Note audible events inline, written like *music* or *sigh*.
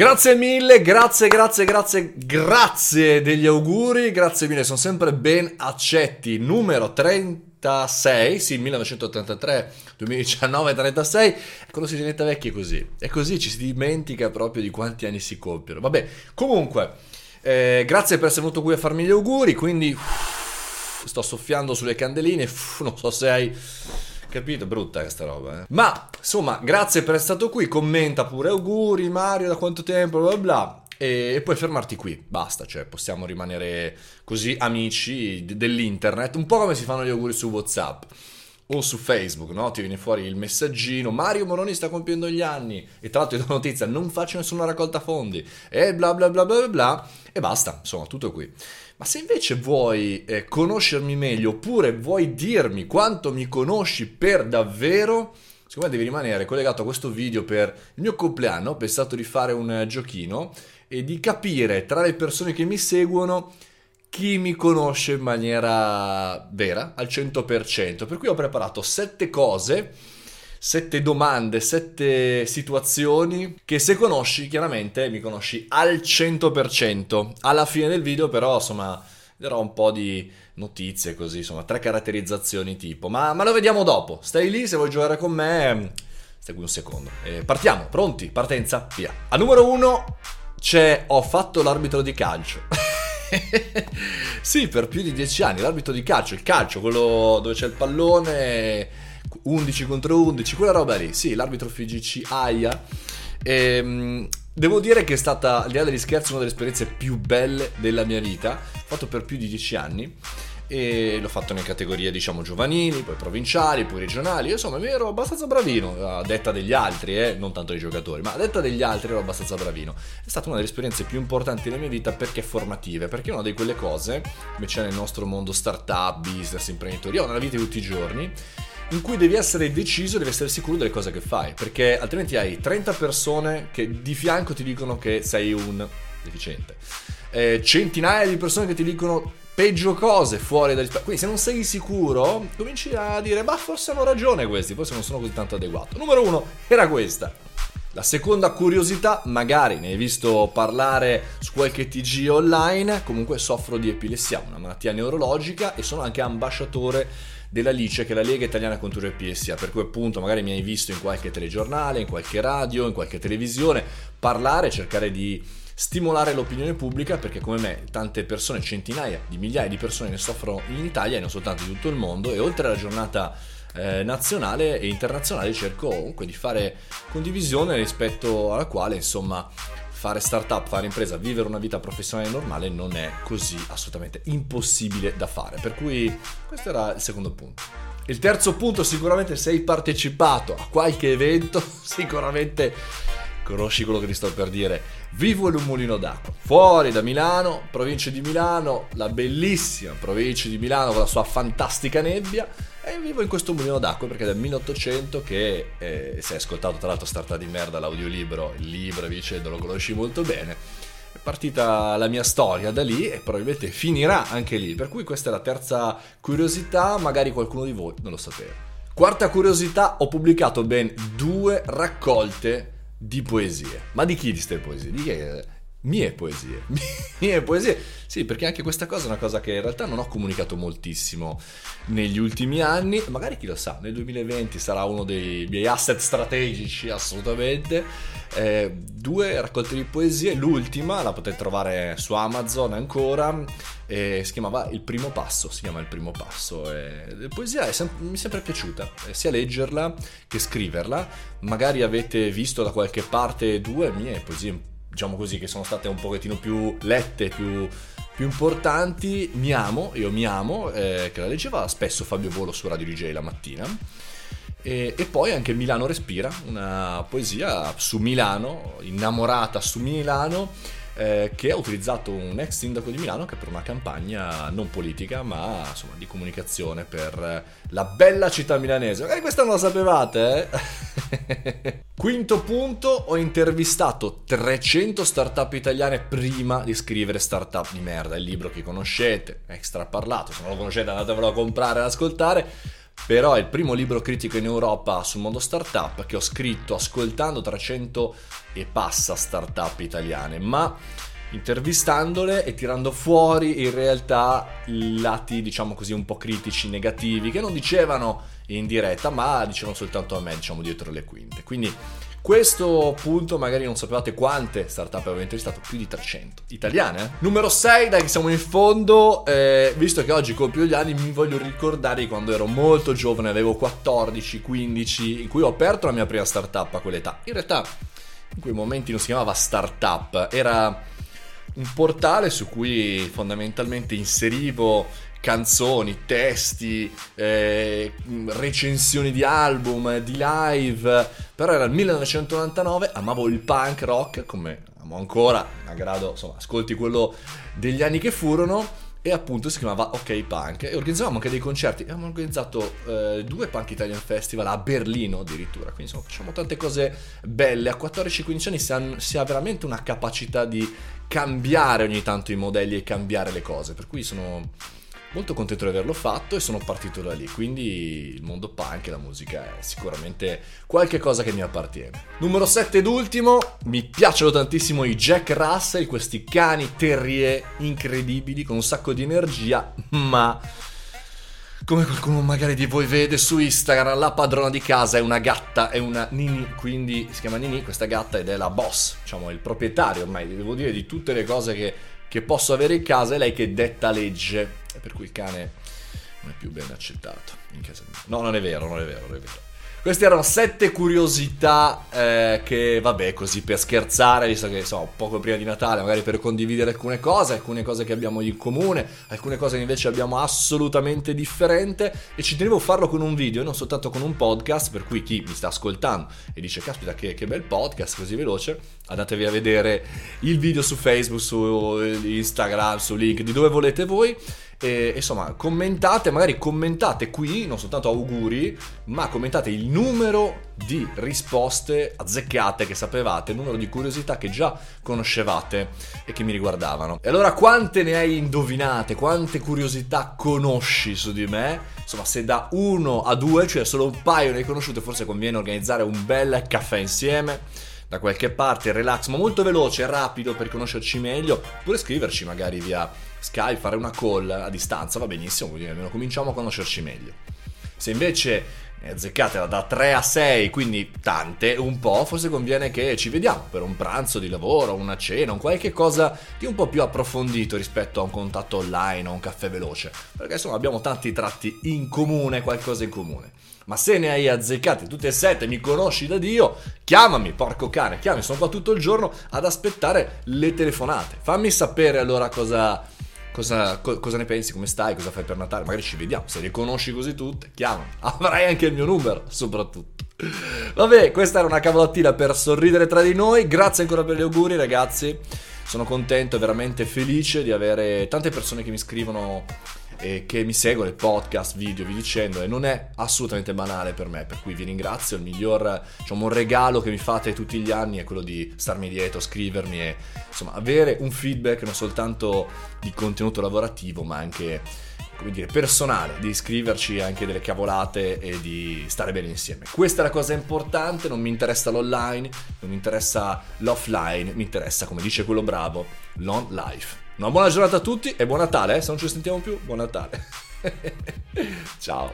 Grazie mille, grazie, grazie, grazie, grazie degli auguri, grazie mille, sono sempre ben accetti. Numero 36, sì, 1983, 2019, 36, quando si diventa vecchi è così, è così, ci si dimentica proprio di quanti anni si compiono. Vabbè, comunque, eh, grazie per essere venuto qui a farmi gli auguri, quindi uff, sto soffiando sulle candeline, uff, non so se hai Capito? Brutta questa roba, eh. Ma, insomma, grazie per essere stato qui. Commenta pure auguri, Mario, da quanto tempo, bla bla. E, poi fermarti qui, basta, cioè possiamo rimanere così amici dell'internet, un po' come si fanno gli auguri su WhatsApp o su Facebook, no? Ti viene fuori il messaggino, Mario Moroni sta compiendo gli anni e tra l'altro *laughs* ti do notizia, non faccio nessuna raccolta fondi e bla bla bla bla bla e basta, insomma, tutto qui. Ma se invece vuoi eh, conoscermi meglio oppure vuoi dirmi quanto mi conosci per davvero, secondo me devi rimanere collegato a questo video per il mio compleanno, ho pensato di fare un eh, giochino e di capire tra le persone che mi seguono chi mi conosce in maniera vera, al 100%. Per cui ho preparato sette cose sette domande, sette situazioni che se conosci chiaramente mi conosci al 100%. Alla fine del video però insomma darò un po' di notizie così, insomma tre caratterizzazioni tipo, ma, ma lo vediamo dopo. Stai lì se vuoi giocare con me, segui un secondo. E partiamo, pronti? Partenza, via. A numero uno c'è ho fatto l'arbitro di calcio. *laughs* *laughs* sì, per più di dieci anni, l'arbitro di calcio, il calcio, quello dove c'è il pallone 11 contro 11, quella roba lì. Sì, l'arbitro FGC AIA. E, ehm, devo dire che è stata, al di là degli scherzi, una delle esperienze più belle della mia vita. Fatto per più di 10 anni e l'ho fatto nelle categorie diciamo giovanili, poi provinciali, poi regionali, insomma mi ero abbastanza bravino, a detta degli altri, eh, non tanto dei giocatori, ma a detta degli altri ero abbastanza bravino. È stata una delle esperienze più importanti della mia vita perché formative, perché è una di quelle cose, come c'è nel nostro mondo startup, business, imprenditoria, nella vita di tutti i giorni, in cui devi essere deciso, devi essere sicuro delle cose che fai, perché altrimenti hai 30 persone che di fianco ti dicono che sei un deficiente, eh, centinaia di persone che ti dicono peggio cose fuori dagli spazi. Quindi se non sei sicuro, cominci a dire, ma forse hanno ragione questi, forse non sono così tanto adeguato. Numero uno era questa. La seconda curiosità, magari ne hai visto parlare su qualche TG online, comunque soffro di epilessia, una malattia neurologica e sono anche ambasciatore della LICE, che è la Lega Italiana contro il PSA, per cui appunto magari mi hai visto in qualche telegiornale, in qualche radio, in qualche televisione parlare, cercare di stimolare l'opinione pubblica perché come me tante persone, centinaia di migliaia di persone ne soffrono in Italia e non soltanto in tutto il mondo e oltre alla giornata eh, nazionale e internazionale cerco comunque di fare condivisione rispetto alla quale insomma fare startup, fare impresa, vivere una vita professionale normale non è così assolutamente impossibile da fare. Per cui questo era il secondo punto. Il terzo punto, sicuramente se hai partecipato a qualche evento, *laughs* sicuramente conosci quello che ti sto per dire. Vivo in un mulino d'acqua, fuori da Milano, provincia di Milano, la bellissima provincia di Milano con la sua fantastica nebbia e vivo in questo mulino d'acqua perché è dal 1800 che, eh, se hai ascoltato tra l'altro Starta di merda l'audiolibro, il libro vicendo lo conosci molto bene, è partita la mia storia da lì e probabilmente finirà anche lì. Per cui questa è la terza curiosità, magari qualcuno di voi non lo sapeva. Quarta curiosità, ho pubblicato ben due raccolte di poesie. Ma di chi di queste poesie? Di chi è? Mie poesie. *laughs* mie poesie. Sì, perché anche questa cosa è una cosa che in realtà non ho comunicato moltissimo negli ultimi anni. Magari chi lo sa, nel 2020 sarà uno dei miei asset strategici, assolutamente. Eh, due raccolte di poesie, l'ultima la potete trovare su Amazon ancora. Eh, si chiamava Il primo passo. Si chiama Il primo passo. Eh, la poesia è sem- mi è sempre piaciuta, eh, sia leggerla che scriverla. Magari avete visto da qualche parte due mie poesie diciamo così, che sono state un pochettino più lette, più, più importanti. Mi amo, io mi amo, eh, che la leggeva spesso Fabio Volo su Radio DJ la mattina. E, e, poi anche Milano Respira, una poesia su Milano, innamorata su Milano eh, che ha utilizzato un ex sindaco di Milano che per una campagna non politica ma insomma di comunicazione per la bella città milanese. E eh, questa non la sapevate, eh? *laughs* Quinto punto, ho intervistato 300 startup italiane prima di scrivere Startup di merda, il libro che conoscete, extra parlato, se non lo conoscete andatevelo a comprare e ad ascoltare però è il primo libro critico in Europa sul mondo startup che ho scritto ascoltando 300 e passa startup italiane, ma intervistandole e tirando fuori in realtà lati, diciamo così, un po' critici, negativi, che non dicevano in diretta, ma dicevano soltanto a me, diciamo, dietro le quinte. Quindi questo punto magari non sapevate quante startup avevo intervistato, più di 300 italiane. Eh? Numero 6, dai che siamo in fondo, eh, visto che oggi compio gli anni mi voglio ricordare di quando ero molto giovane, avevo 14, 15, in cui ho aperto la mia prima startup a quell'età. In realtà in quei momenti non si chiamava startup, era un portale su cui fondamentalmente inserivo canzoni, testi, eh, recensioni di album, di live, però era il 1999, amavo il punk rock, come amo ancora, a grado, insomma, ascolti quello degli anni che furono, e appunto si chiamava Ok Punk. E organizzavamo anche dei concerti abbiamo organizzato eh, due Punk Italian Festival a Berlino addirittura quindi insomma facciamo tante cose belle. A 14-15 anni si ha, si ha, veramente una capacità di cambiare ogni tanto i modelli e cambiare le cose per cui sono molto contento di averlo fatto e sono partito da lì, quindi il mondo punk e la musica è sicuramente qualche cosa che mi appartiene. Numero 7 ed ultimo, mi piacciono tantissimo i Jack Russell, questi cani terrier incredibili con un sacco di energia, ma come qualcuno magari di voi vede su Instagram, la padrona di casa è una gatta, è una Nini, quindi si chiama Nini questa gatta ed è la boss, diciamo, il proprietario ormai, devo dire, di tutte le cose che, che posso avere in casa, è lei che detta legge e per cui il cane non è più ben accettato in casa mia. No, non è vero, non è vero, non è vero. Queste erano sette curiosità eh, che, vabbè, così per scherzare, visto che so, poco prima di Natale, magari per condividere alcune cose, alcune cose che abbiamo in comune, alcune cose che invece abbiamo assolutamente differente. E ci tenevo a farlo con un video non soltanto con un podcast, per cui chi mi sta ascoltando e dice caspita che, che bel podcast, così veloce, andatevi a vedere il video su Facebook, su Instagram, su link, di dove volete voi e, insomma, commentate, magari commentate qui, non soltanto auguri, ma commentate il numero di risposte azzeccate che sapevate, il numero di curiosità che già conoscevate e che mi riguardavano. E allora quante ne hai indovinate? Quante curiosità conosci su di me? Insomma, se da 1 a 2, cioè solo un paio ne hai conosciute, forse conviene organizzare un bel caffè insieme da qualche parte, relax, ma molto veloce, rapido per conoscerci meglio, oppure scriverci magari via Skype, fare una call a distanza, va benissimo, quindi almeno cominciamo a conoscerci meglio. Se invece ne azzeccate da 3 a 6, quindi tante, un po', forse conviene che ci vediamo per un pranzo di lavoro, una cena, un qualche cosa di un po' più approfondito rispetto a un contatto online o un caffè veloce, perché insomma abbiamo tanti tratti in comune, qualcosa in comune. Ma se ne hai azzeccate tutte e sette, mi conosci da Dio, chiamami, porco cane, chiamami, sono qua tutto il giorno ad aspettare le telefonate. Fammi sapere allora cosa, cosa, co- cosa ne pensi, come stai, cosa fai per Natale, magari ci vediamo, se le conosci così tutte, chiamami, *laughs* avrai anche il mio numero, soprattutto. Vabbè, questa era una cavolottina per sorridere tra di noi, grazie ancora per gli auguri ragazzi, sono contento veramente felice di avere tante persone che mi scrivono e che mi il podcast, video, vi dicendo, e non è assolutamente banale per me, per cui vi ringrazio, il miglior diciamo, un regalo che mi fate tutti gli anni è quello di starmi dietro, scrivermi e insomma avere un feedback non soltanto di contenuto lavorativo, ma anche come dire, personale, di scriverci anche delle cavolate e di stare bene insieme. Questa è la cosa importante, non mi interessa l'online, non mi interessa l'offline, mi interessa, come dice quello bravo, l'on life. Una buona giornata a tutti e buon Natale, eh? se non ci sentiamo più, buon Natale. *laughs* Ciao.